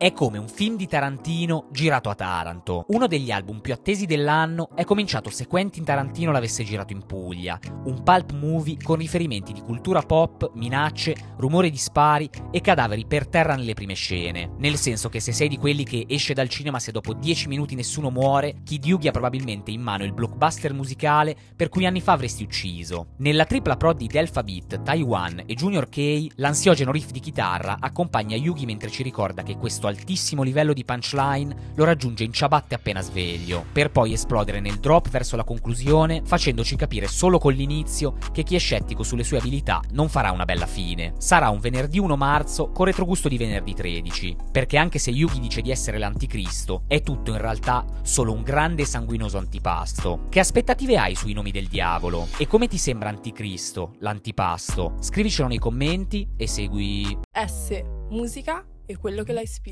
È come un film di Tarantino girato a Taranto. Uno degli album più attesi dell'anno è cominciato se Quentin Tarantino l'avesse girato in Puglia, un pulp movie con riferimenti di cultura pop, minacce, rumore di spari e cadaveri per terra nelle prime scene. Nel senso che se sei di quelli che esce dal cinema se dopo 10 minuti nessuno muore, Kid Yugi ha probabilmente in mano il blockbuster musicale per cui anni fa avresti ucciso. Nella tripla prod di Delpha Beat, Taiwan e Junior K, l'ansiogeno riff di chitarra accompagna Yugi mentre ci ricorda che questo altissimo livello di punchline lo raggiunge in ciabatte appena sveglio, per poi esplodere nel drop verso la conclusione, facendoci capire solo con l'inizio che chi è scettico sulle sue abilità non farà una bella fine. Sarà un venerdì 1 marzo con retrogusto di venerdì 13, perché anche se Yugi dice di essere l'anticristo, è tutto in realtà solo un grande e sanguinoso antipasto. Che aspettative hai sui nomi del diavolo? E come ti sembra anticristo, l'antipasto? Scrivicelo nei commenti e segui S, musica e quello che la ispira.